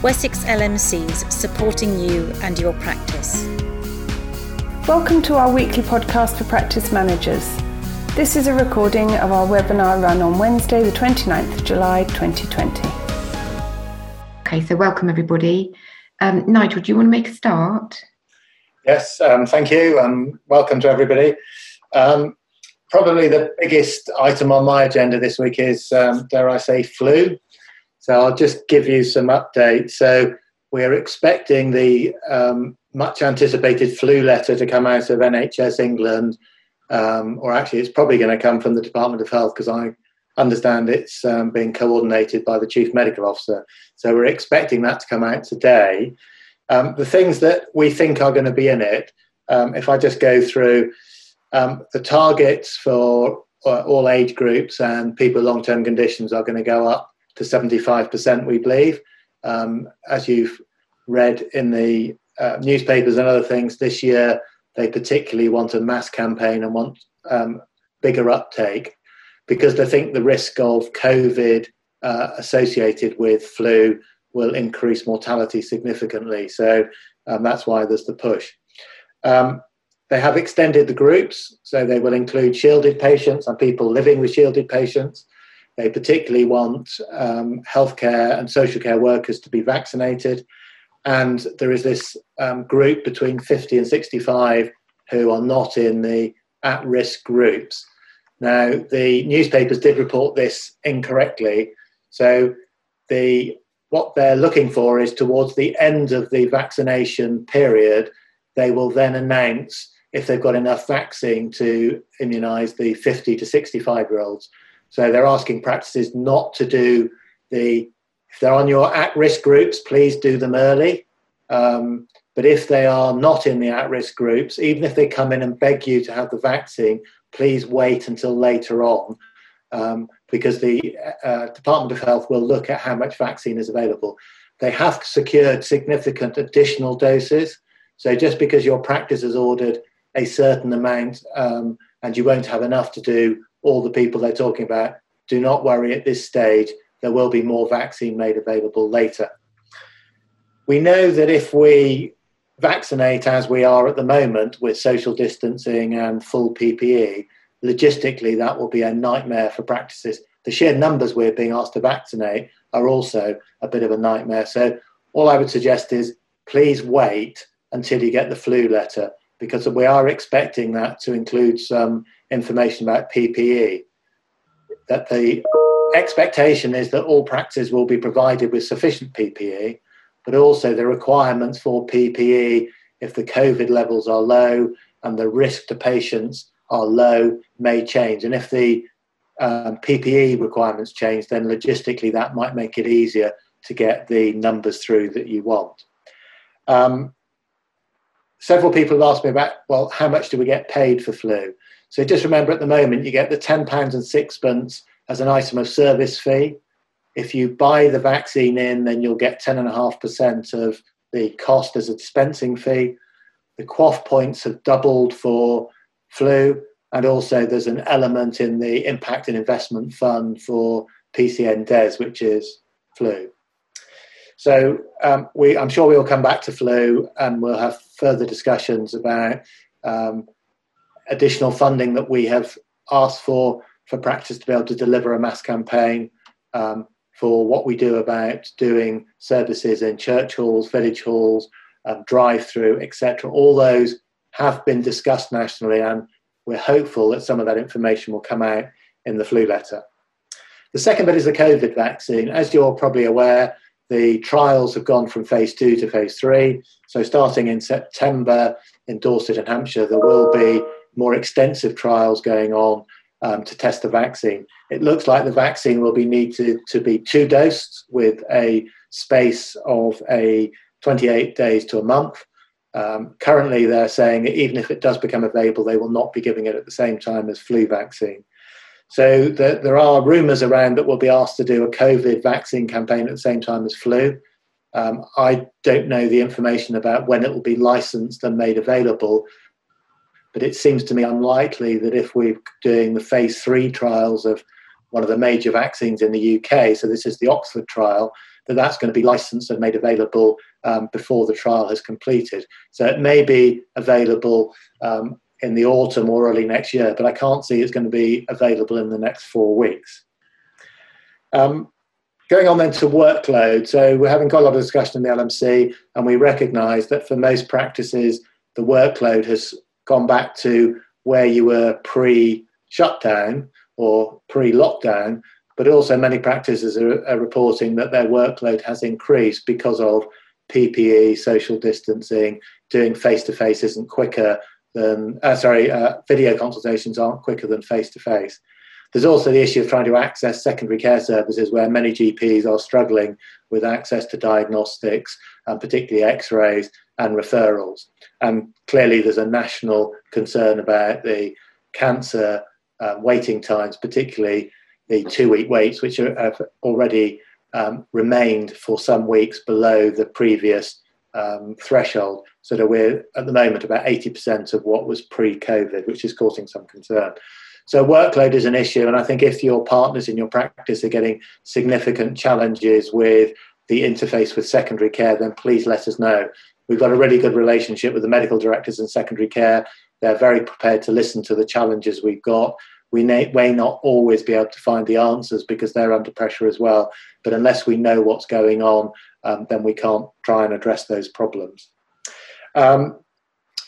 Wessex LMCs supporting you and your practice. Welcome to our weekly podcast for practice managers. This is a recording of our webinar run on Wednesday, the 29th of July 2020. Okay, so welcome everybody. Um, Nigel, do you want to make a start? Yes, um, thank you, and welcome to everybody. Um, probably the biggest item on my agenda this week is, um, dare I say, flu. So I'll just give you some updates. So we're expecting the um, much anticipated flu letter to come out of NHS England, um, or actually, it's probably going to come from the Department of Health because I understand it's um, being coordinated by the Chief Medical Officer. So we're expecting that to come out today. Um, the things that we think are going to be in it, um, if I just go through um, the targets for uh, all age groups and people with long term conditions are going to go up to 75%, we believe. Um, as you've read in the uh, newspapers and other things this year, they particularly want a mass campaign and want um, bigger uptake because they think the risk of COVID uh, associated with flu will increase mortality significantly. So um, that's why there's the push. Um, they have extended the groups, so they will include shielded patients and people living with shielded patients. They particularly want um, healthcare and social care workers to be vaccinated. And there is this um, group between 50 and 65 who are not in the at risk groups. Now, the newspapers did report this incorrectly. So, the what they're looking for is towards the end of the vaccination period, they will then announce if they've got enough vaccine to immunize the 50 to 65 year olds. So they're asking practices not to do the, if they're on your at risk groups, please do them early. Um, but if they are not in the at risk groups, even if they come in and beg you to have the vaccine, please wait until later on um, because the uh, Department of Health will look at how much vaccine is available. They have secured significant additional doses. So just because your practice has ordered a certain amount um, and you won't have enough to do all the people they're talking about, do not worry at this stage. There will be more vaccine made available later. We know that if we vaccinate as we are at the moment with social distancing and full PPE, logistically that will be a nightmare for practices. The sheer numbers we're being asked to vaccinate are also a bit of a nightmare. So, all I would suggest is please wait until you get the flu letter because we are expecting that to include some information about PPE. That the expectation is that all practices will be provided with sufficient PPE, but also the requirements for PPE if the COVID levels are low and the risk to patients are low may change. And if the um, PPE requirements change, then logistically that might make it easier to get the numbers through that you want. Um, several people have asked me about, well, how much do we get paid for flu? So just remember at the moment, you get the £10 and sixpence as an item of service fee. If you buy the vaccine in, then you'll get 10.5% of the cost as a dispensing fee. The QOF points have doubled for flu, and also there's an element in the impact and investment fund for PCN DES, which is flu. So um, we, I'm sure we will come back to flu and we'll have further discussions about um, additional funding that we have asked for for practice to be able to deliver a mass campaign um, for what we do about doing services in church halls, village halls, um, drive-through, etc. All those have been discussed nationally, and we're hopeful that some of that information will come out in the flu letter. The second bit is the COVID vaccine. As you're probably aware, the trials have gone from phase two to phase three. So, starting in September in Dorset and Hampshire, there will be more extensive trials going on um, to test the vaccine. It looks like the vaccine will be needed to be two dosed with a space of a 28 days to a month. Um, currently, they're saying even if it does become available, they will not be giving it at the same time as flu vaccine. So the, there are rumours around that we'll be asked to do a COVID vaccine campaign at the same time as flu. Um, I don't know the information about when it will be licensed and made available, but it seems to me unlikely that if we're doing the phase three trials of one of the major vaccines in the UK, so this is the Oxford trial, that that's going to be licensed and made available um, before the trial has completed. So it may be available um, in the autumn or early next year, but I can't see it's going to be available in the next four weeks. Um, going on then to workload. So we're having quite a lot of discussion in the LMC, and we recognise that for most practices, the workload has gone back to where you were pre-shutdown or pre-lockdown, but also many practices are, are reporting that their workload has increased because of PPE, social distancing, doing face-to-face isn't quicker than uh, sorry, uh, video consultations aren't quicker than face-to-face. There's also the issue of trying to access secondary care services where many GPs are struggling with access to diagnostics, and particularly x rays and referrals. And clearly, there's a national concern about the cancer uh, waiting times, particularly the two week waits, which are, have already um, remained for some weeks below the previous um, threshold. So that we're at the moment about 80% of what was pre COVID, which is causing some concern. So workload is an issue, and I think if your partners in your practice are getting significant challenges with the interface with secondary care, then please let us know. We've got a really good relationship with the medical directors in secondary care. They're very prepared to listen to the challenges we've got. We may, not always be able to find the answers because they're under pressure as well. But unless we know what's going on, um, then we can't try and address those problems. Um,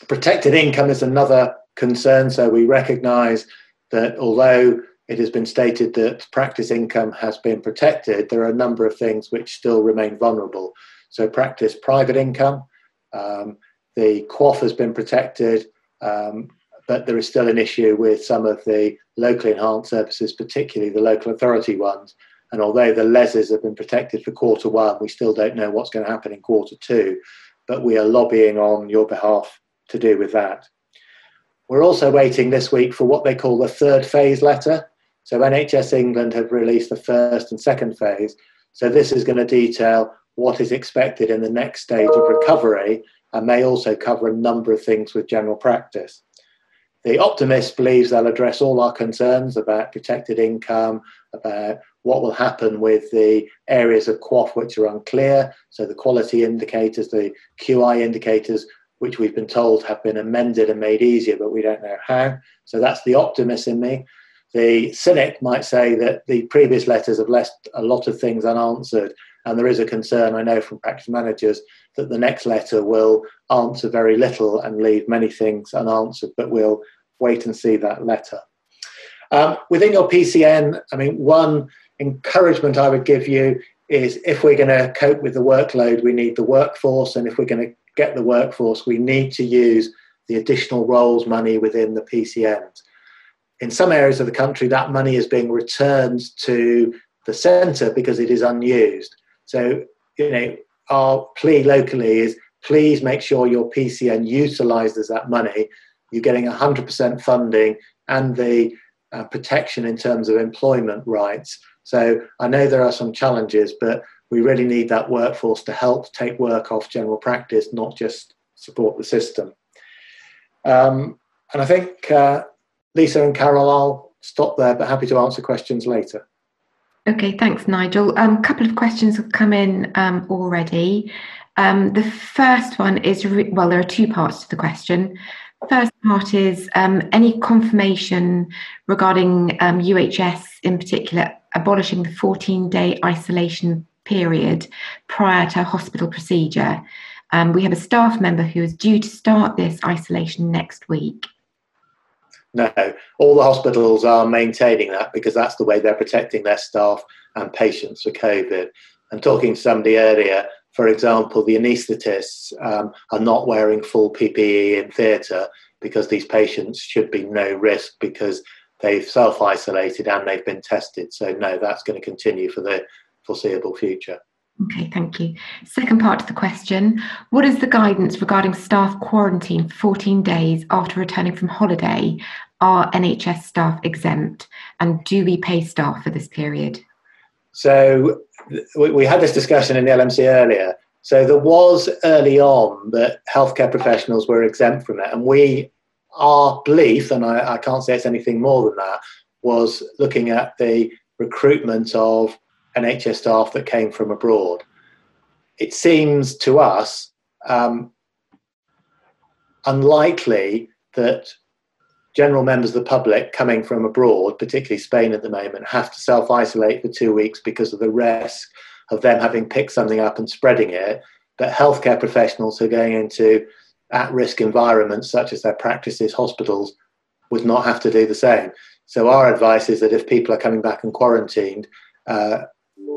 protected income is another concern. So we recognise that although it has been stated that practice income has been protected, there are a number of things which still remain vulnerable. So, practice private income, um, the QOF has been protected, um, but there is still an issue with some of the locally enhanced services, particularly the local authority ones. And although the LESs have been protected for quarter one, we still don't know what's going to happen in quarter two, but we are lobbying on your behalf to do with that. We're also waiting this week for what they call the third phase letter. So NHS England have released the first and second phase. So this is going to detail what is expected in the next stage of recovery and may also cover a number of things with general practice. The optimist believes they'll address all our concerns about protected income, about what will happen with the areas of QOF which are unclear. So the quality indicators, the QI indicators which we've been told have been amended and made easier, but we don't know how. So that's the optimist in me. The cynic might say that the previous letters have left a lot of things unanswered, and there is a concern, I know, from practice managers that the next letter will answer very little and leave many things unanswered, but we'll wait and see that letter. Um, within your PCN, I mean, one encouragement I would give you is if we're going to cope with the workload, we need the workforce, and if we're going to get the workforce, we need to use the additional roles money within the PCNs. In some areas of the country, that money is being returned to the centre because it is unused. So, you know, our plea locally is please make sure your PCN utilises that money. You're getting 100% funding and the uh, protection in terms of employment rights. So I know there are some challenges, but we really need that workforce to help take work off general practice, not just support the system. Um, and I think uh, Lisa and Carol, I'll stop there, but happy to answer questions later. Okay, thanks, Nigel. A um, couple of questions have come in um, already. Um, the first one is re- well, there are two parts to the question. First part is um, any confirmation regarding UHS um, in particular abolishing the 14 day isolation period prior to a hospital procedure. Um, we have a staff member who is due to start this isolation next week. No, all the hospitals are maintaining that because that's the way they're protecting their staff and patients for COVID. And talking to somebody earlier, for example, the anaesthetists um, are not wearing full PPE in theatre because these patients should be no risk because they've self isolated and they've been tested. So, no, that's going to continue for the foreseeable future. Okay, thank you. Second part of the question What is the guidance regarding staff quarantine for 14 days after returning from holiday? Are NHS staff exempt? And do we pay staff for this period? So, we had this discussion in the LMC earlier. So, there was early on that healthcare professionals were exempt from it. And we, our belief, and I, I can't say it's anything more than that, was looking at the recruitment of NHS staff that came from abroad. it seems to us um, unlikely that general members of the public coming from abroad, particularly Spain at the moment, have to self isolate for two weeks because of the risk of them having picked something up and spreading it. But healthcare professionals who are going into at risk environments, such as their practices, hospitals, would not have to do the same. So, our advice is that if people are coming back and quarantined, uh,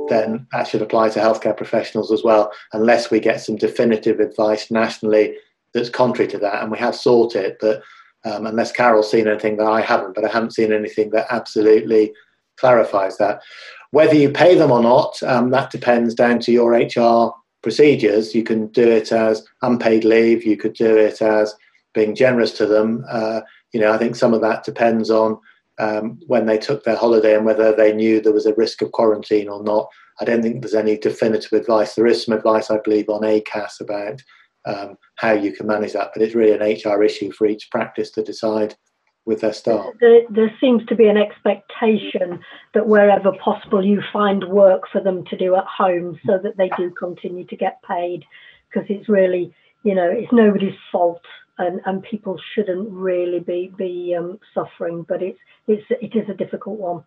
then that should apply to healthcare professionals as well, unless we get some definitive advice nationally that's contrary to that. And we have sought it, but um, unless Carol's seen anything that I haven't, but I haven't seen anything that absolutely clarifies that. Whether you pay them or not, um, that depends down to your HR procedures. You can do it as unpaid leave, you could do it as being generous to them. Uh, you know, I think some of that depends on um, when they took their holiday and whether they knew there was a risk of quarantine or not. I don't think there's any definitive advice. There is some advice, I believe, on ACAS about um, how you can manage that. But it's really an HR issue for each practice to decide with their staff. There, there, seems to be an expectation that wherever possible you find work for them to do at home so that they do continue to get paid because it's really, you know, it's nobody's fault and, and people shouldn't really be, be um, suffering, but it's, it's, it is a difficult one.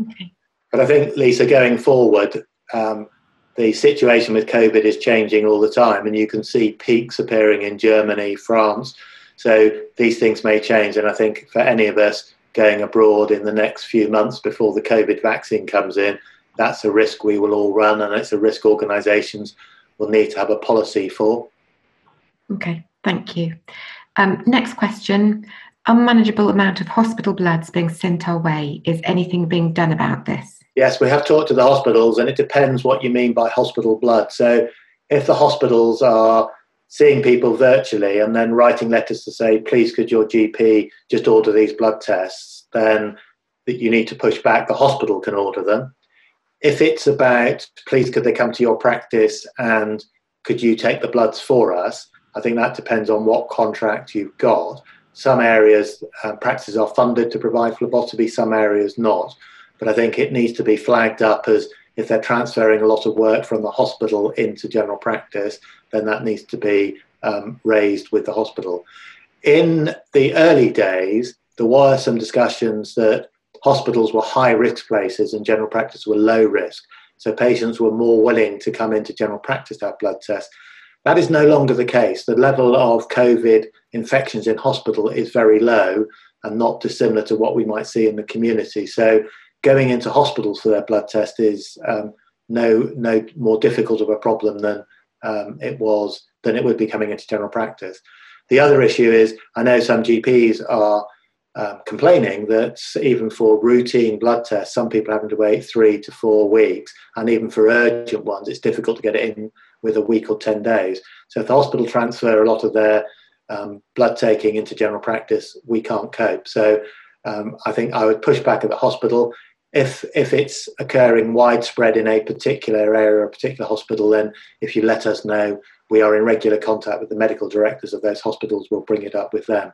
Okay. But I think, Lisa, going forward, um, the situation with COVID is changing all the time, and you can see peaks appearing in Germany, France. So these things may change, and I think for any of us going abroad in the next few months before the COVID vaccine comes in, that's a risk we will all run, and it's a risk organisations will need to have a policy for. Okay, thank you. Um, next question. Unmanageable amount of hospital bloods being sent our way. Is anything being done about this? Yes, we have talked to the hospitals, and it depends what you mean by hospital blood. So, if the hospitals are seeing people virtually and then writing letters to say, please, could your GP just order these blood tests, then that you need to push back, the hospital can order them. If it's about, please, could they come to your practice and could you take the bloods for us? I think that depends on what contract you've got. Some areas, uh, practices are funded to provide phlebotomy, some areas not. But I think it needs to be flagged up as if they're transferring a lot of work from the hospital into general practice, then that needs to be um, raised with the hospital. In the early days, there were some discussions that hospitals were high risk places and general practice were low risk. So patients were more willing to come into general practice to have blood tests. That is no longer the case. The level of COVID infections in hospital is very low and not dissimilar to what we might see in the community. So going into hospitals for their blood test is um, no no more difficult of a problem than um, it was than it would be coming into general practice. The other issue is I know some GPs are um, complaining that even for routine blood tests, some people are having to wait three to four weeks, and even for urgent ones, it's difficult to get it in with a week or 10 days. So if the hospital transfer a lot of their um, blood taking into general practice, we can't cope. So um, I think I would push back at the hospital if if it's occurring widespread in a particular area or a particular hospital, then if you let us know, we are in regular contact with the medical directors of those hospitals. We'll bring it up with them.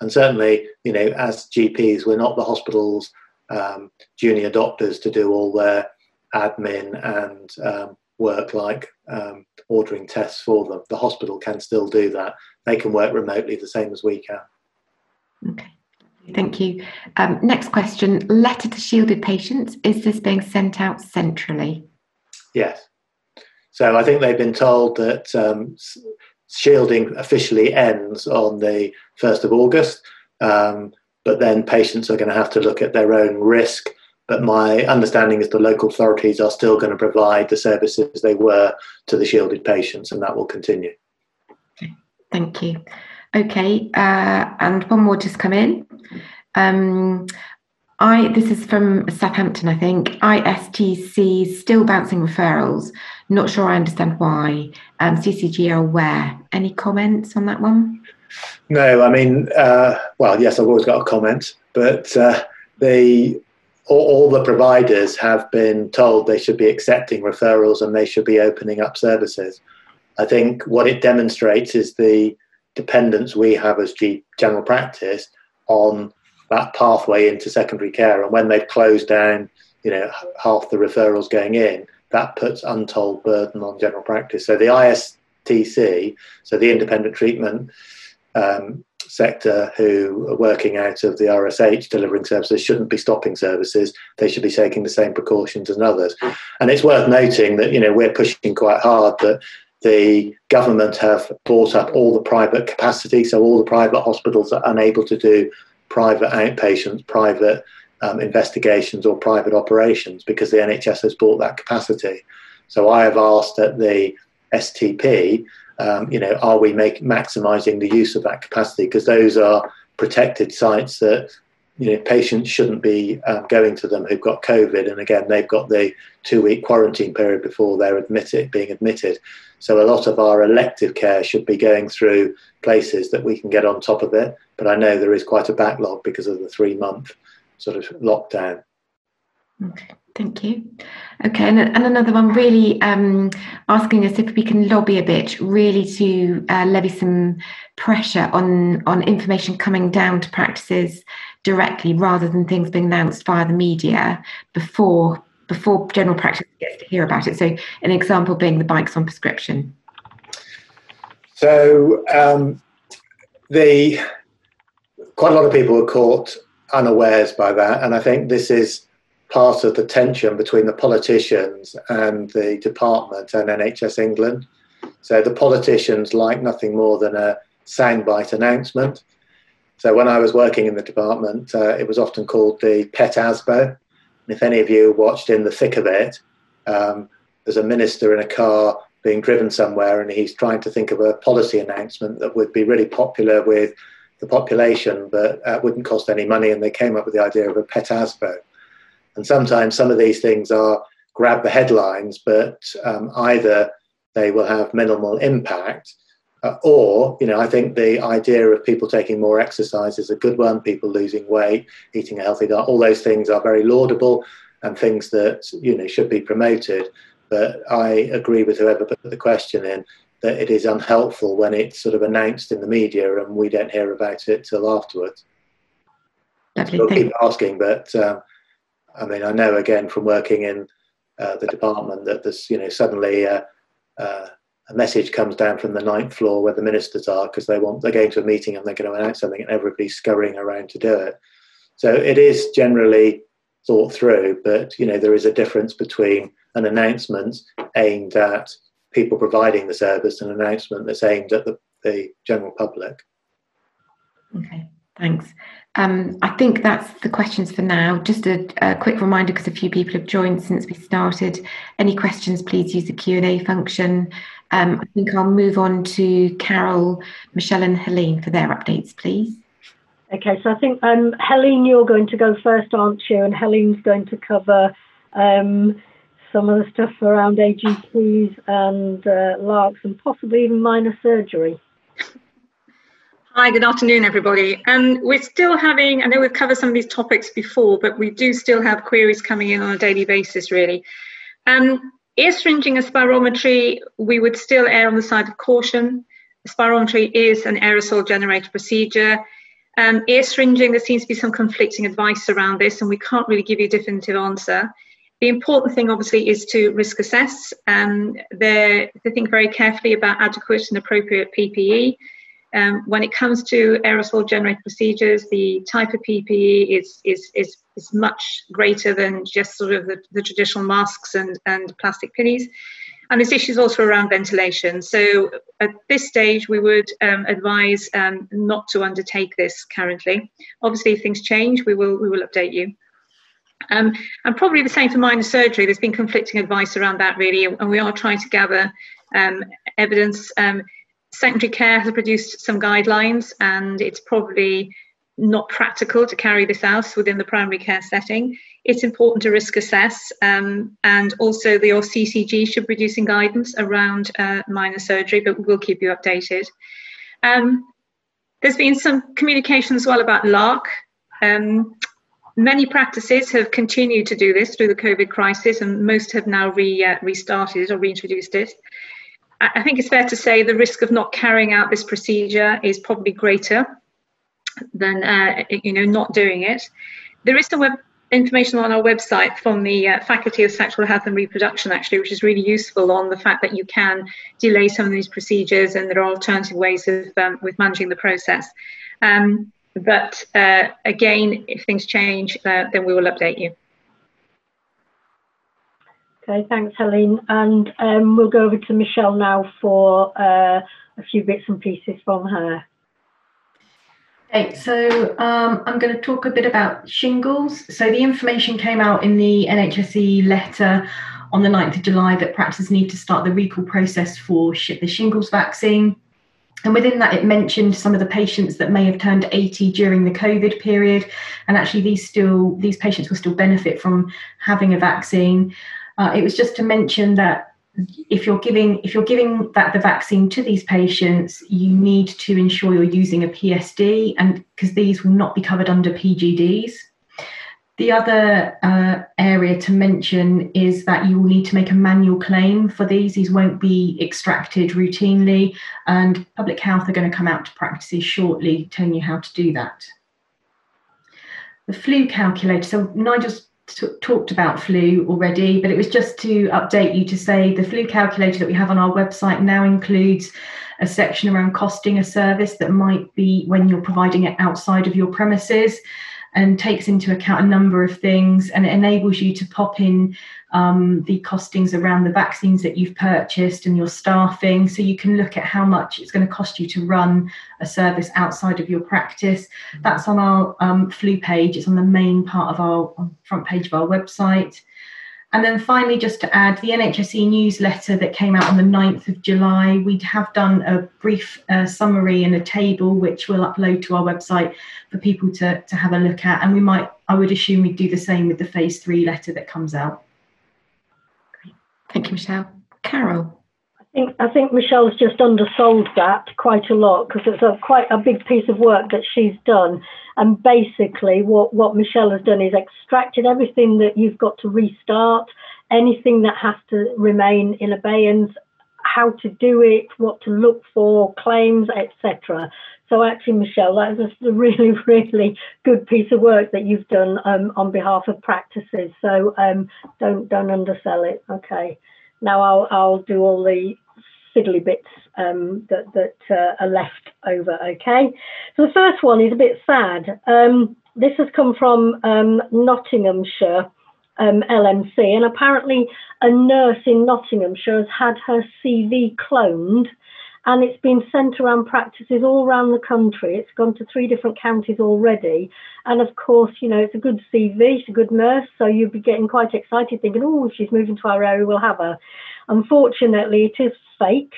And certainly, you know, as GPs, we're not the hospital's um, junior doctors to do all their admin and um, work like um, ordering tests for them. The hospital can still do that. They can work remotely the same as we can. Okay. Thank you. Um, next question letter to shielded patients. Is this being sent out centrally? Yes. So I think they've been told that um, shielding officially ends on the 1st of August, um, but then patients are going to have to look at their own risk. But my understanding is the local authorities are still going to provide the services they were to the shielded patients, and that will continue. Thank you. Okay, uh, and one more just come in. Um, I this is from Southampton, I think. ISTC still bouncing referrals. Not sure I understand why. Um, CCG are aware. Any comments on that one? No, I mean, uh, well, yes, I've always got a comment, but uh, the all, all, the providers have been told they should be accepting referrals and they should be opening up services. I think what it demonstrates is the dependence we have as G- general practice on that pathway into secondary care. And when they've closed down, you know, half the referrals going in, that puts untold burden on general practice. So the ISTC, so the independent treatment um, sector who are working out of the RSH delivering services shouldn't be stopping services. They should be taking the same precautions as others. And it's worth noting that you know we're pushing quite hard that the government have bought up all the private capacity, so all the private hospitals are unable to do private outpatients, private um, investigations, or private operations because the NHS has bought that capacity. So I have asked at the STP, um, you know, are we make, maximising the use of that capacity because those are protected sites that you know patients shouldn't be um, going to them who've got COVID, and again they've got the two-week quarantine period before they're admitted, being admitted. So a lot of our elective care should be going through places that we can get on top of it. But I know there is quite a backlog because of the three-month sort of lockdown. Okay. Thank you. Okay, and, and another one really um, asking us if we can lobby a bit, really to uh, levy some pressure on on information coming down to practices directly, rather than things being announced via the media before before general practice gets to hear about it. So, an example being the bikes on prescription. So, um, the quite a lot of people were caught unawares by that, and I think this is part of the tension between the politicians and the department and NHS England. So the politicians like nothing more than a soundbite announcement. So when I was working in the department, uh, it was often called the pet ASBO. And if any of you watched in the thick of it, um, there's a minister in a car being driven somewhere and he's trying to think of a policy announcement that would be really popular with the population but uh, wouldn't cost any money. And they came up with the idea of a pet ASBO. And sometimes some of these things are grab the headlines, but um, either they will have minimal impact, uh, or you know, I think the idea of people taking more exercise is a good one. People losing weight, eating a healthy diet, all those things are very laudable and things that you know should be promoted. But I agree with whoever put the question in that it is unhelpful when it's sort of announced in the media and we don't hear about it till afterwards. Lovely, so we'll keep asking, but um, I mean, I know again from working in uh, the department that there's, you know, suddenly uh, uh, a message comes down from the ninth floor where the ministers are because they want they're going to a meeting and they're going to announce something and everybody's scurrying around to do it. So it is generally thought through, but you know there is a difference between an announcement aimed at people providing the service and an announcement that's aimed at the, the general public. Okay, thanks. Um, I think that's the questions for now. Just a, a quick reminder, because a few people have joined since we started. Any questions, please use the Q&A function. Um, I think I'll move on to Carol, Michelle and Helene for their updates, please. Okay, so I think, um, Helene, you're going to go first, aren't you? And Helene's going to cover um, some of the stuff around AGPs and uh, LARCs and possibly even minor surgery. Hi, good afternoon, everybody. And um, we're still having, I know we've covered some of these topics before, but we do still have queries coming in on a daily basis, really. Um, ear syringing and spirometry, we would still err on the side of caution. Spirometry is an aerosol generated procedure. Um, ear syringing, there seems to be some conflicting advice around this, and we can't really give you a definitive answer. The important thing, obviously, is to risk assess. Um, to think very carefully about adequate and appropriate PPE. Um, when it comes to aerosol generated procedures, the type of PPE is, is, is, is much greater than just sort of the, the traditional masks and, and plastic pinnies. And there's issues also around ventilation. So at this stage, we would um, advise um, not to undertake this currently. Obviously, if things change, we will, we will update you. Um, and probably the same for minor surgery. There's been conflicting advice around that, really, and we are trying to gather um, evidence. Secondary Care has produced some guidelines, and it's probably not practical to carry this out within the primary care setting. It's important to risk assess, um, and also the CCG should be producing guidance around uh, minor surgery, but we'll keep you updated. Um, there's been some communication as well about LARC. Um, many practices have continued to do this through the COVID crisis, and most have now re, uh, restarted or reintroduced it. I think it's fair to say the risk of not carrying out this procedure is probably greater than uh, you know not doing it. There is some information on our website from the uh, Faculty of Sexual Health and Reproduction, actually, which is really useful on the fact that you can delay some of these procedures and there are alternative ways of um, with managing the process. Um, but uh, again, if things change, uh, then we will update you. Okay, thanks, Helene. And um, we'll go over to Michelle now for uh, a few bits and pieces from her. Okay, so um, I'm going to talk a bit about shingles. So the information came out in the NHSE letter on the 9th of July that practices need to start the recall process for the shingles vaccine. And within that, it mentioned some of the patients that may have turned 80 during the COVID period, and actually these still these patients will still benefit from having a vaccine. Uh, it was just to mention that if you're giving if you're giving that the vaccine to these patients you need to ensure you're using a psd and because these will not be covered under pgds the other uh, area to mention is that you will need to make a manual claim for these. These won't be extracted routinely, and Public Health are going to come out to practices shortly telling you how to do that. The flu calculator. So Nigel's t- talked about flu already, but it was just to update you to say the flu calculator that we have on our website now includes a section around costing a service that might be when you're providing it outside of your premises and takes into account a number of things and it enables you to pop in um, the costings around the vaccines that you've purchased and your staffing so you can look at how much it's going to cost you to run a service outside of your practice. That's on our um, flu page. It's on the main part of our front page of our website and then finally, just to add, the NHSE newsletter that came out on the 9th of July, we have done a brief uh, summary and a table which we'll upload to our website for people to, to have a look at. And we might, I would assume we'd do the same with the phase three letter that comes out. Thank you, Michelle. Carol. I think, I think Michelle's just undersold that quite a lot because it's a quite a big piece of work that she's done. And basically, what, what Michelle has done is extracted everything that you've got to restart, anything that has to remain in abeyance, how to do it, what to look for, claims, etc. So actually, Michelle, that is a really, really good piece of work that you've done um, on behalf of practices. So um, don't don't undersell it. Okay. Now I'll I'll do all the fiddly bits um, that, that uh, are left over, okay? So the first one is a bit sad. Um, this has come from um, Nottinghamshire um, LMC, and apparently a nurse in Nottinghamshire has had her CV cloned and it's been sent around practices all around the country. It's gone to three different counties already. And of course, you know, it's a good CV, she's a good nurse, so you'd be getting quite excited thinking, oh, she's moving to our area, we'll have her. Unfortunately, it is fake.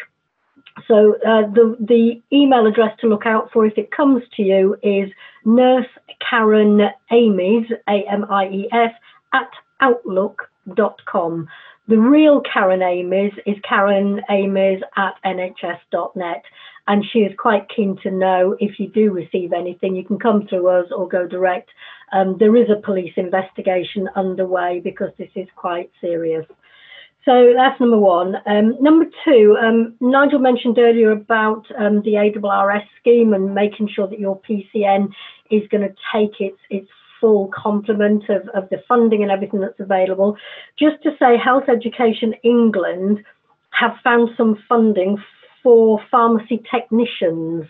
So uh, the the email address to look out for if it comes to you is nurse Karen Amies A M I E S at outlook.com. The real Karen Amies is Karen Amies at nhs.net. And she is quite keen to know if you do receive anything, you can come through us or go direct. Um, there is a police investigation underway because this is quite serious. So that's number one. Um, number two, um, Nigel mentioned earlier about um, the ARRS scheme and making sure that your PCN is going to take its its full complement of, of the funding and everything that's available. Just to say, Health Education England have found some funding for pharmacy technicians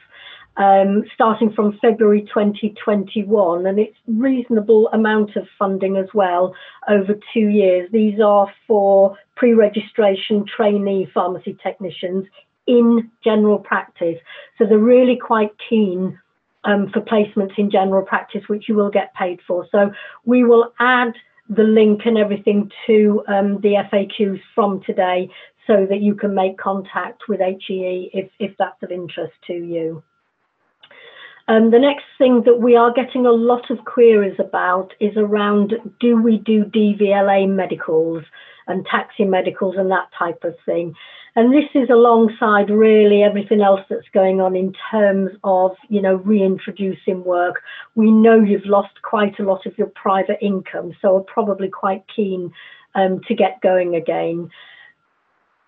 um, starting from February 2021, and it's reasonable amount of funding as well over two years. These are for pre-registration trainee pharmacy technicians in general practice, so they're really quite keen um, for placements in general practice, which you will get paid for. So we will add the link and everything to um, the FAQs from today so that you can make contact with HEE if, if that's of interest to you. Um, the next thing that we are getting a lot of queries about is around do we do DVLA medicals and taxi medicals and that type of thing. And this is alongside really everything else that's going on in terms of, you know, reintroducing work. We know you've lost quite a lot of your private income, so are probably quite keen um, to get going again.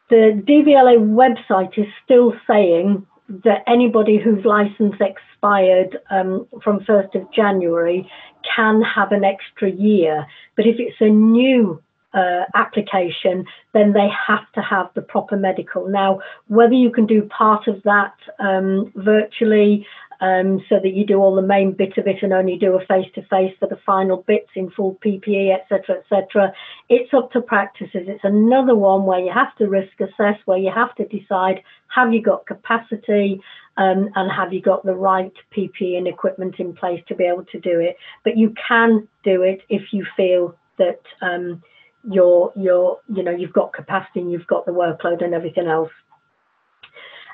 The DVLA website is still saying that anybody whose license expired um, from 1st of January can have an extra year. But if it's a new uh, application, then they have to have the proper medical. Now, whether you can do part of that um, virtually um, so that you do all the main bit of it and only do a face to face for the final bits in full PPE, etc., etc. It's up to practices. It's another one where you have to risk assess, where you have to decide have you got capacity um, and have you got the right PPE and equipment in place to be able to do it. But you can do it if you feel that um, you're you're you know you've got capacity and you've got the workload and everything else.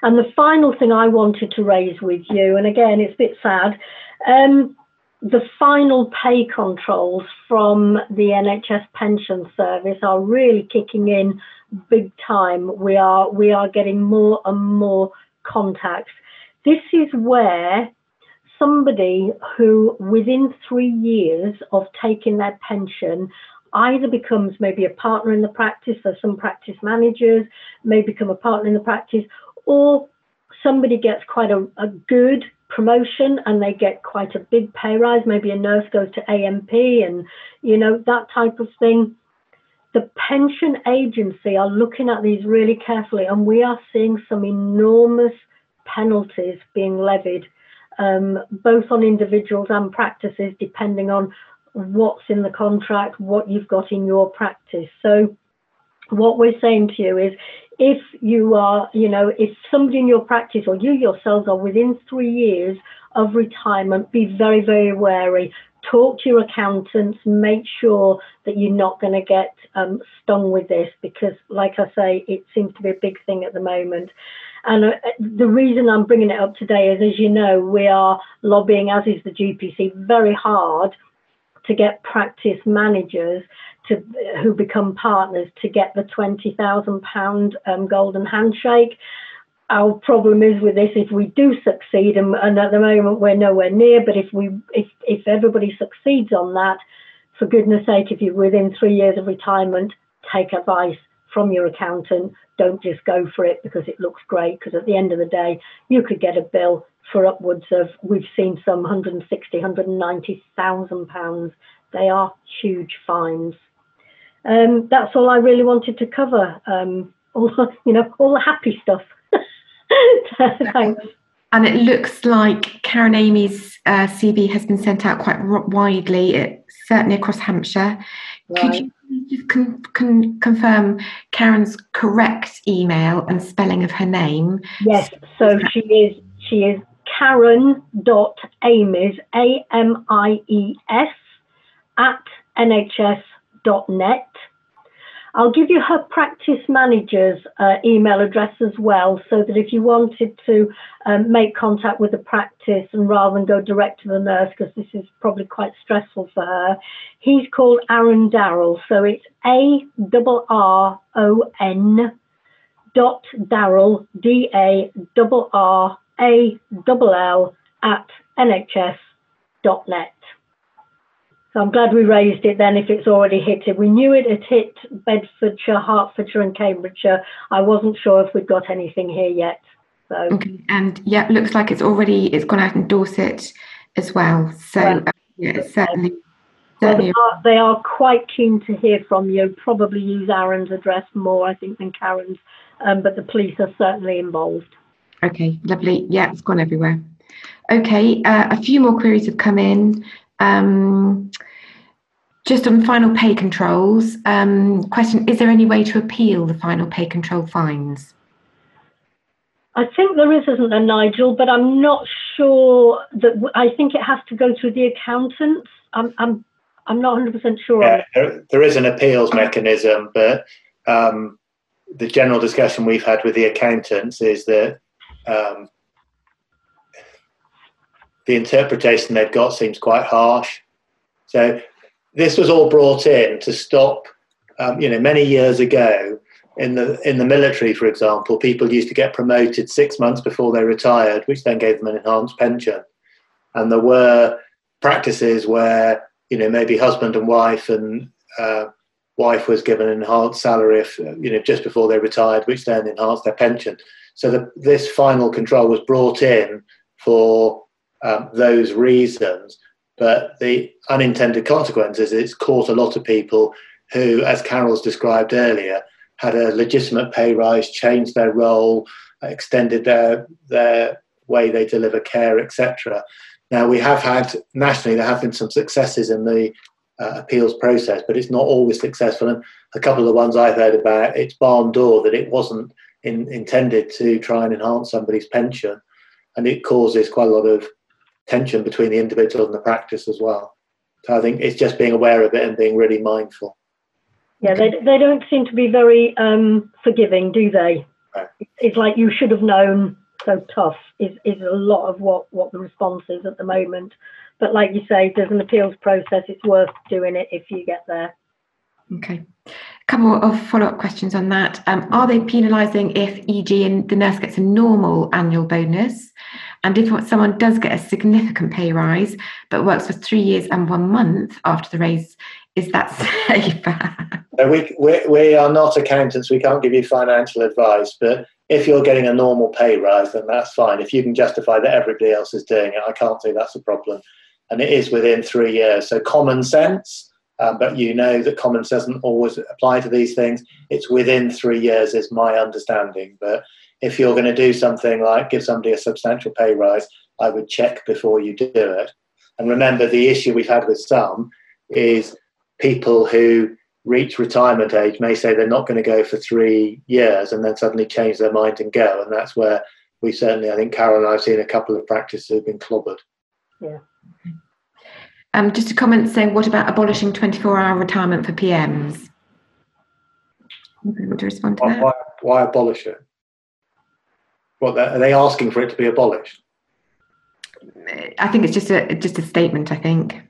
And the final thing I wanted to raise with you, and again, it's a bit sad, um, the final pay controls from the NHS pension service are really kicking in big time. We are we are getting more and more contacts. This is where somebody who within three years of taking their pension either becomes maybe a partner in the practice, so some practice managers may become a partner in the practice, or somebody gets quite a, a good promotion and they get quite a big pay rise. Maybe a nurse goes to ANP and, you know, that type of thing. The pension agency are looking at these really carefully, and we are seeing some enormous penalties being levied, um, both on individuals and practices, depending on what's in the contract, what you've got in your practice. So, what we're saying to you is if you are, you know, if somebody in your practice or you yourselves are within three years of retirement, be very, very wary. Talk to your accountants, make sure that you're not going to get um, stung with this because, like I say, it seems to be a big thing at the moment. And uh, the reason I'm bringing it up today is, as you know, we are lobbying, as is the GPC, very hard to get practice managers to who become partners to get the twenty thousand pound um, golden handshake. Our problem is with this: if we do succeed, and, and at the moment we're nowhere near, but if we if if everybody succeeds on that, for goodness sake, if you're within three years of retirement, take advice from your accountant. Don't just go for it because it looks great. Because at the end of the day, you could get a bill for upwards of we've seen some 160, 190,000 pounds. They are huge fines um, that's all I really wanted to cover. Um, all you know, all the happy stuff. Thanks. And it looks like Karen Amies uh, CV has been sent out quite widely, it, certainly across Hampshire. Right. Could you just con- con- confirm Karen's correct email and spelling of her name? Yes, so she is she is Karen Amies A M I E S at nhs.net. I'll give you her practice manager's uh, email address as well, so that if you wanted to um, make contact with the practice and rather than go direct to the nurse, because this is probably quite stressful for her, he's called Arron Darrall. So it's A R R O N dot Darrall D A R R A L L at nhs dot net. So I'm glad we raised it then if it's already hit it. We knew it had hit Bedfordshire, Hertfordshire and Cambridgeshire. I wasn't sure if we'd got anything here yet. So okay. and yeah, looks like it's already it's gone out in Dorset as well. So well, uh, yeah, certainly. Well, they, are, they are quite keen to hear from you. Probably use Arron's address more, I think, than Karen's, um, but the police are certainly involved. Okay, lovely. Yeah, it's gone everywhere. Okay, uh, a few more queries have come in. Um, just on final pay controls, um, question Is there any way to appeal the final pay control fines? I think there is, isn't there, Nigel? But I'm not sure that. I think it has to go through the accountants. I'm, I'm, I'm not 100% sure. Yeah, there, there is an appeals mechanism, but um, the general discussion we've had with the accountants is that um, the interpretation they've got seems quite harsh. So this was all brought in to stop. Um, you know, many years ago, in the in the military, for example, people used to get promoted six months before they retired, which then gave them an enhanced pension. And there were practices where you know maybe husband and wife and uh, wife was given an enhanced salary if you know just before they retired, which then enhanced their pension. So the, this final control was brought in for um, those reasons. But the unintended consequences, it's caught a lot of people who, as Carol's described earlier, had a legitimate pay rise, changed their role, extended their their way they deliver care, etc. Now we have had nationally there have been some successes in the uh, appeals process, but it's not always successful. And a couple of the ones I've heard about, it's barn door that it wasn't in, intended to try and enhance somebody's pension, and it causes quite a lot of tension between the individual and the practice as well. So I think it's just being aware of it and being really mindful. Yeah, they, they don't seem to be very um, forgiving, do they? Right. It's like you should have known. So tough is, is a lot of what, what the response is at the moment. But like you say, there's an appeals process. It's worth doing it if you get there. Okay. A couple of follow up questions on that. Um, are they penalising if, e.g., and the nurse gets a normal annual bonus? And if someone does get a significant pay rise but works for three years and one month after the raise, is that safer? we, we, we are not accountants, we can't give you financial advice, but if you're getting a normal pay rise, then that's fine. If you can justify that everybody else is doing it, I can't say that's a problem. And it is within three years. So common sense, um, but you know that common doesn't always apply to these things. It's within three years, is my understanding. But if you're going to do something like give somebody a substantial pay rise, I would check before you do it. And remember, the issue we've had with some is people who reach retirement age may say they're not going to go for three years and then suddenly change their mind and go. And that's where we certainly, I think Carol and I have seen a couple of practices who've been clobbered. Yeah. Um, just a comment saying, what about abolishing 24 hour retirement for PMs? Anybody want to respond to why, that? Why, why abolish it? What are they asking for it to be abolished? I think it's just a just a statement. I think.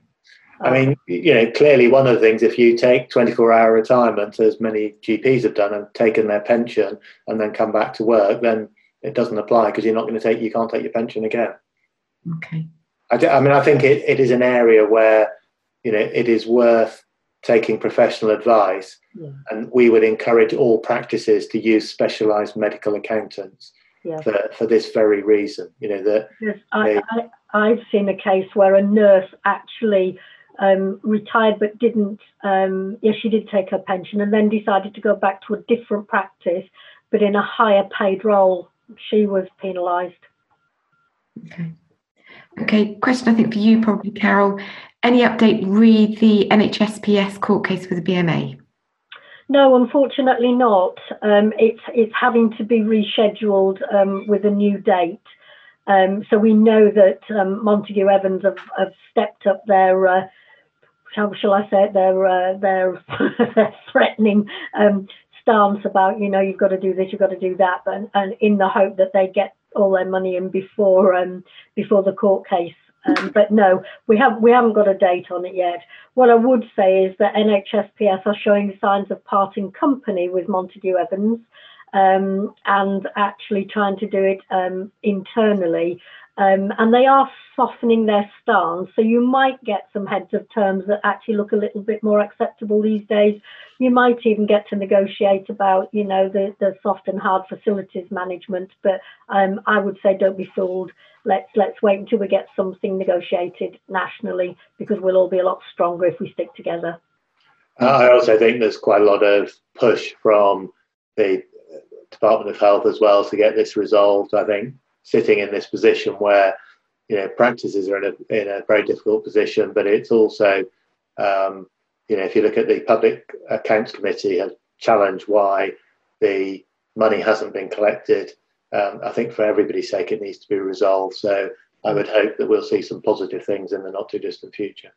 I mean, you know, clearly one of the things, if you take 24 hour retirement, as many GPs have done and taken their pension and then come back to work, then it doesn't apply because you're not going to take, you can't take your pension again. Okay. I, I mean, I think it, it is an area where, you know, it is worth taking professional advice. Yeah. And we would encourage all practices to use specialized medical accountants yeah. for, for this very reason. You know that yes, I, I, have seen a case where a nurse actually um, retired but didn't. Um, yes, she did take her pension and then decided to go back to a different practice, but in a higher paid role. She was penalised. Okay. Okay. Question I think for you probably, Carol. Any update? Read the NHSPS court case for the BMA. No, unfortunately not. Um, it's it's having to be rescheduled um, with a new date. Um, so we know that um, Montague Evans have, have stepped up their, uh, how shall I say it, their uh, their, threatening um, stance about you know you've got to do this, you've got to do that, and, and in the hope that they get all their money in before um, before the court case um, but no, we have we haven't got a date on it yet. What I would say is that NHSPS are showing signs of parting company with Montague Evans um, and actually trying to do it um, internally. Um, and they are softening their stance. So you might get some heads of terms that actually look a little bit more acceptable these days. You might even get to negotiate about, you know, the, the soft and hard facilities management. But um, I would say don't be fooled. Let's let's wait until we get something negotiated nationally because we'll all be a lot stronger if we stick together. I also think there's quite a lot of push from the Department of Health as well to get this resolved. I think sitting in this position where you know practices are in a in a very difficult position, but it's also um, you know if you look at the Public Accounts Committee has challenged why the money hasn't been collected. Um, I think for everybody's sake, it needs to be resolved. So I would hope that we'll see some positive things in the not too distant future.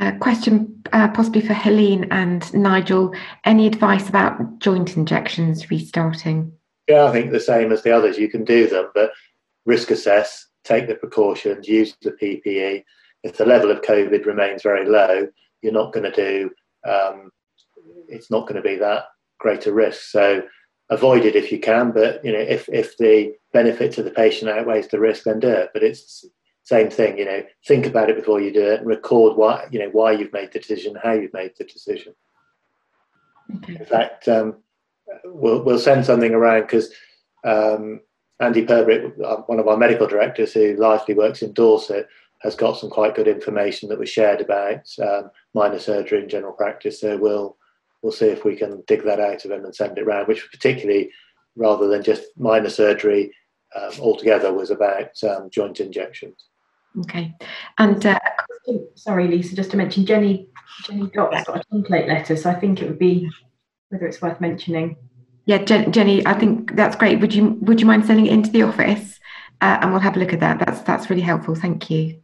A question uh, possibly for Helene and Nigel. Any advice about joint injections restarting? Yeah, I think the same as the others. You can do them, but risk assess, take the precautions, use the PPE. If the level of COVID remains very low, you're not going to do. Um, it's not going to be that great a risk. So avoid it if you can. But you know, if if the benefit to the patient outweighs the risk, then do it. But it's same thing. You know, think about it before you do it, and record why you know why you've made the decision, how you've made the decision. Okay. In fact, um, we'll, we'll send something around because um, Andy Purbrick, uh, one of our medical directors who largely works in Dorset, has got some quite good information that was shared about um, minor surgery in general practice. So we'll we'll see if we can dig that out of him and send it around. Which particularly, rather than just minor surgery um, altogether, was about um, joint injections. Okay, and uh, sorry, Lisa, just to mention, Jenny Jenny Dott's got a template letter, so I think it would be whether it's worth mentioning. Yeah, Jen, Jenny, I think that's great. Would you would you mind sending it into the office, uh, and we'll have a look at that. That's that's really helpful. Thank you.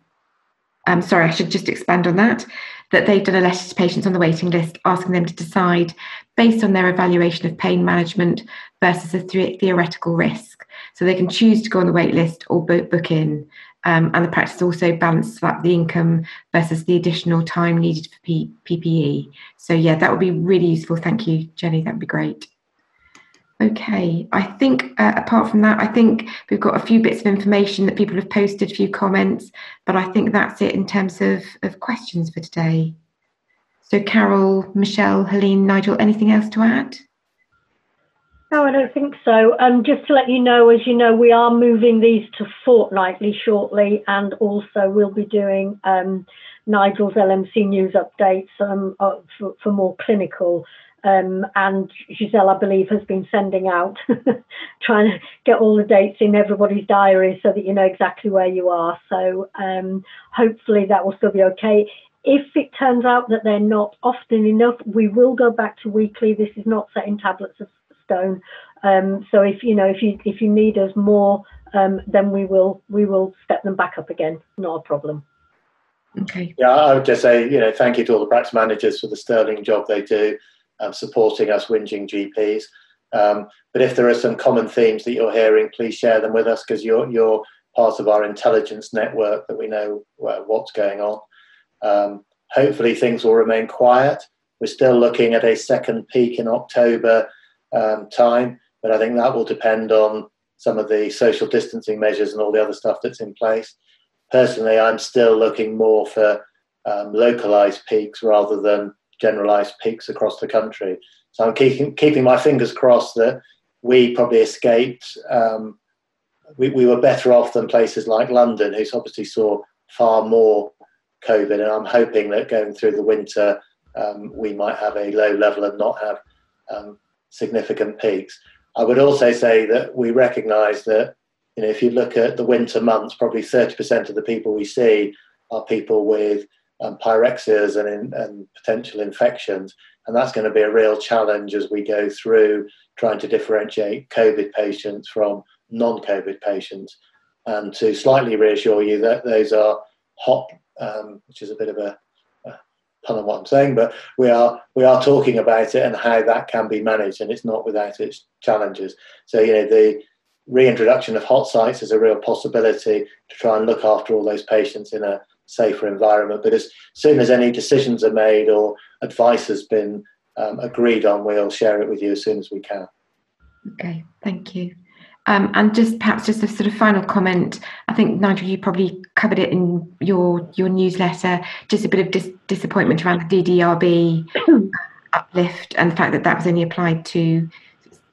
Um, sorry, I should just expand on that. That they've done a letter to patients on the waiting list asking them to decide based on their evaluation of pain management versus a th- theoretical risk. So they can choose to go on the wait list or book in. Um, and the practice also balances up the income versus the additional time needed for P- PPE. So yeah, that would be really useful. Thank you, Jenny. That would be great. Okay, I think uh, apart from that, I think we've got a few bits of information that people have posted, a few comments, but I think that's it in terms of, of questions for today. So, Carol, Michelle, Helene, Nigel, anything else to add? No, I don't think so. Um, just to let you know, as you know, we are moving these to fortnightly shortly, and also we'll be doing um, Nigel's LMC news updates um, uh, for, for more clinical um, and Giselle, I believe, has been sending out, trying to get all the dates in everybody's diary so that you know exactly where you are. So um, hopefully that will still be okay. If it turns out that they're not often enough, we will go back to weekly. This is not set in tablets of stone. Um, so if you know if you if you need us more, um, then we will we will step them back up again. Not a problem. Okay. Yeah, I would just say you know thank you to all the practice managers for the sterling job they do um, supporting us whinging GPs. Um, but if there are some common themes that you're hearing, please share them with us because you're, you're part of our intelligence network that we know what's going on. Um, hopefully, things will remain quiet. We're still looking at a second peak in October um, time, but I think that will depend on some of the social distancing measures and all the other stuff that's in place. Personally, I'm still looking more for um, localized peaks rather than generalized peaks across the country. So I'm keeping, keeping my fingers crossed that we probably escaped. Um, we, we were better off than places like London, who's obviously saw far more COVID. And I'm hoping that going through the winter, um, we might have a low level and not have um, significant peaks. I would also say that we recognise that you know if you look at the winter months, probably 30% of the people we see are people with um, pyrexias and, in, and potential infections. And that's going to be a real challenge as we go through trying to differentiate COVID patients from non COVID patients. And to slightly reassure you that those are hot, um, which is a bit of a pun on what I'm saying, but we are we are talking about it and how that can be managed, and it's not without its challenges. So you know the reintroduction of hot sites is a real possibility to try and look after all those patients in a safer environment. But as soon as any decisions are made or advice has been um, agreed on, we'll share it with you as soon as we can. Okay, thank you. Um, and just perhaps just a sort of final comment. I think Nigel, you probably covered it in your your newsletter. Just a bit of dis- disappointment around the DDRB uplift and the fact that that was only applied to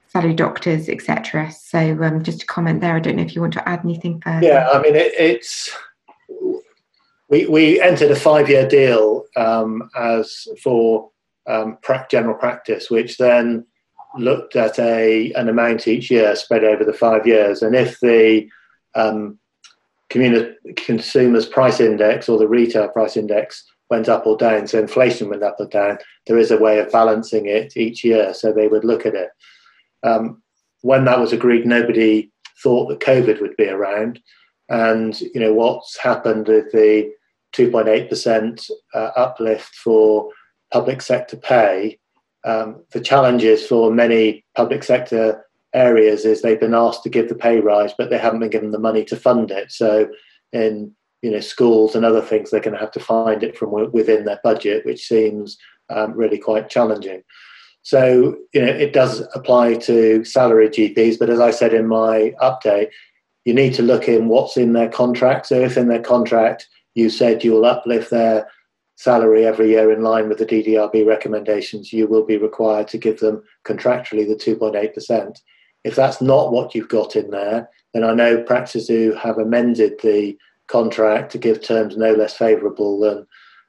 salary doctors, etc. So um, just a comment there. I don't know if you want to add anything further. Yeah, I mean it, it's we, we entered a five year deal um, as for um, general practice, which then looked at a an amount each year spread over the five years. And if the um, consumers price index or the retail price index went up or down, so inflation went up or down, there is a way of balancing it each year. So they would look at it. Um, when that was agreed, nobody thought that COVID would be around. And you know what's happened with the 2.8% uh, uplift for public sector pay. Um, the challenges for many public sector areas is they've been asked to give the pay rise, but they haven't been given the money to fund it. So, in you know schools and other things, they're going to have to find it from within their budget, which seems um, really quite challenging. So, you know, it does apply to salary GPs, but as I said in my update, you need to look in what's in their contract. So, if in their contract you said you will uplift their salary every year in line with the DDRB recommendations, you will be required to give them contractually the 2.8%. If that's not what you've got in there, then I know practices who have amended the contract to give terms no less favourable than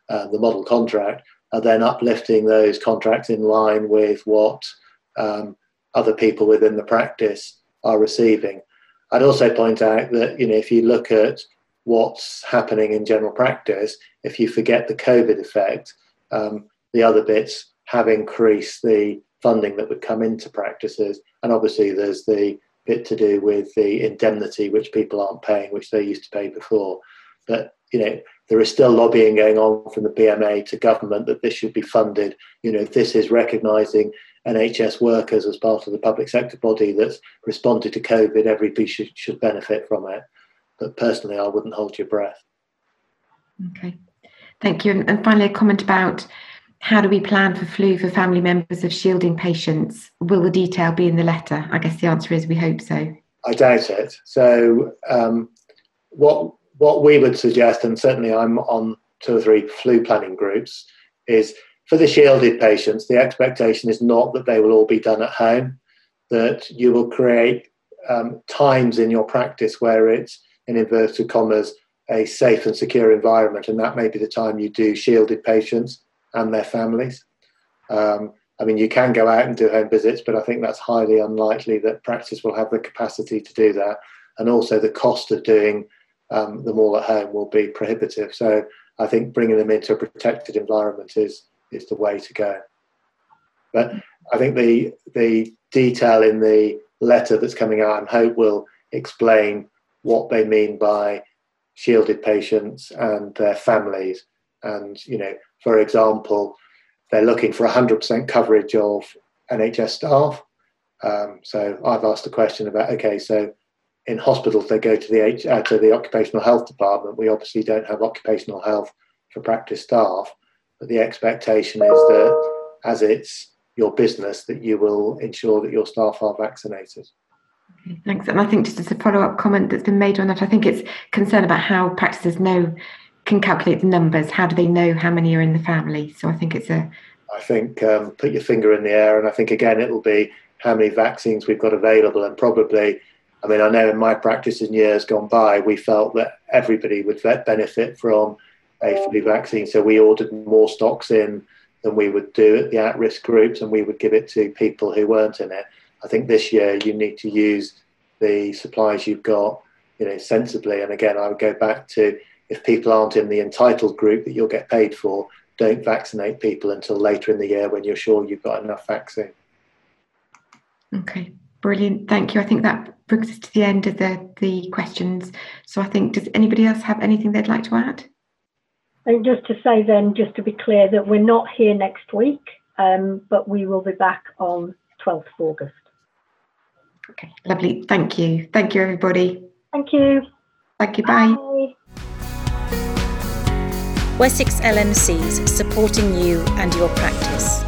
uh, the model contract, are then uplifting those contracts in line with what um, other people within the practice are receiving. I'd also point out that you know if you look at what's happening in general practice, if you forget the COVID effect, um, the other bits have increased the funding that would come into practices, and obviously there's the bit to do with the indemnity which people aren't paying, which they used to pay before. But you know there is still lobbying going on from the BMA to government that this should be funded. You know this is recognising NHS workers as part of the public sector body that's responded to COVID, everybody should, should benefit from it. But personally, I wouldn't hold your breath. Okay, thank you. And, finally, a comment about how do we plan for flu for family members of shielding patients? Will the detail be in the letter? I guess the answer is we hope so. I doubt it. So, um, what what we would suggest, and certainly I'm on two or three flu planning groups, is for the shielded patients, the expectation is not that they will all be done at home, that you will create um, times in your practice where it's, in inverted commas, a safe and secure environment, and that may be the time you do shielded patients and their families. Um, I mean, you can go out and do home visits, but I think that's highly unlikely that practice will have the capacity to do that. And also, the cost of doing um, them all at home will be prohibitive. So, I think bringing them into a protected environment is is the way to go. But I think the the detail in the letter that's coming out, I hope, will explain what they mean by shielded patients and their families. And you know, for example, they're looking for 100% coverage of NHS staff. Um, so I've asked a question about okay, so in hospitals they go to the H, uh, to the occupational health department. We obviously don't have occupational health for practice staff. But the expectation is that as it's your business, that you will ensure that your staff are vaccinated. Thanks. And I think just as a follow up comment that's been made on that, I think it's concern about how practices know can calculate the numbers. How do they know how many are in the family? So I think it's a. I think um, put your finger in the air, and I think again it'll be how many vaccines we've got available, and probably. I mean, I know in my practice in years gone by, we felt that everybody would benefit from a flu vaccine. So we ordered more stocks in than we would do at the at-risk groups, and we would give it to people who weren't in it. I think this year you need to use the supplies you've got, you know, sensibly. And again, I would go back to if people aren't in the entitled group that you'll get paid for, don't vaccinate people until later in the year when you're sure you've got enough vaccine. Okay, brilliant. Thank you. I think that brings us to the end of the, the questions. So I think, does anybody else have anything they'd like to add? And just to say then, just to be clear, that we're not here next week, um, but we will be back on 12th of August. Okay, lovely. Thank you. Thank you, everybody. Thank you. Thank you. Bye. Bye. Wessex LMCs supporting you and your practice.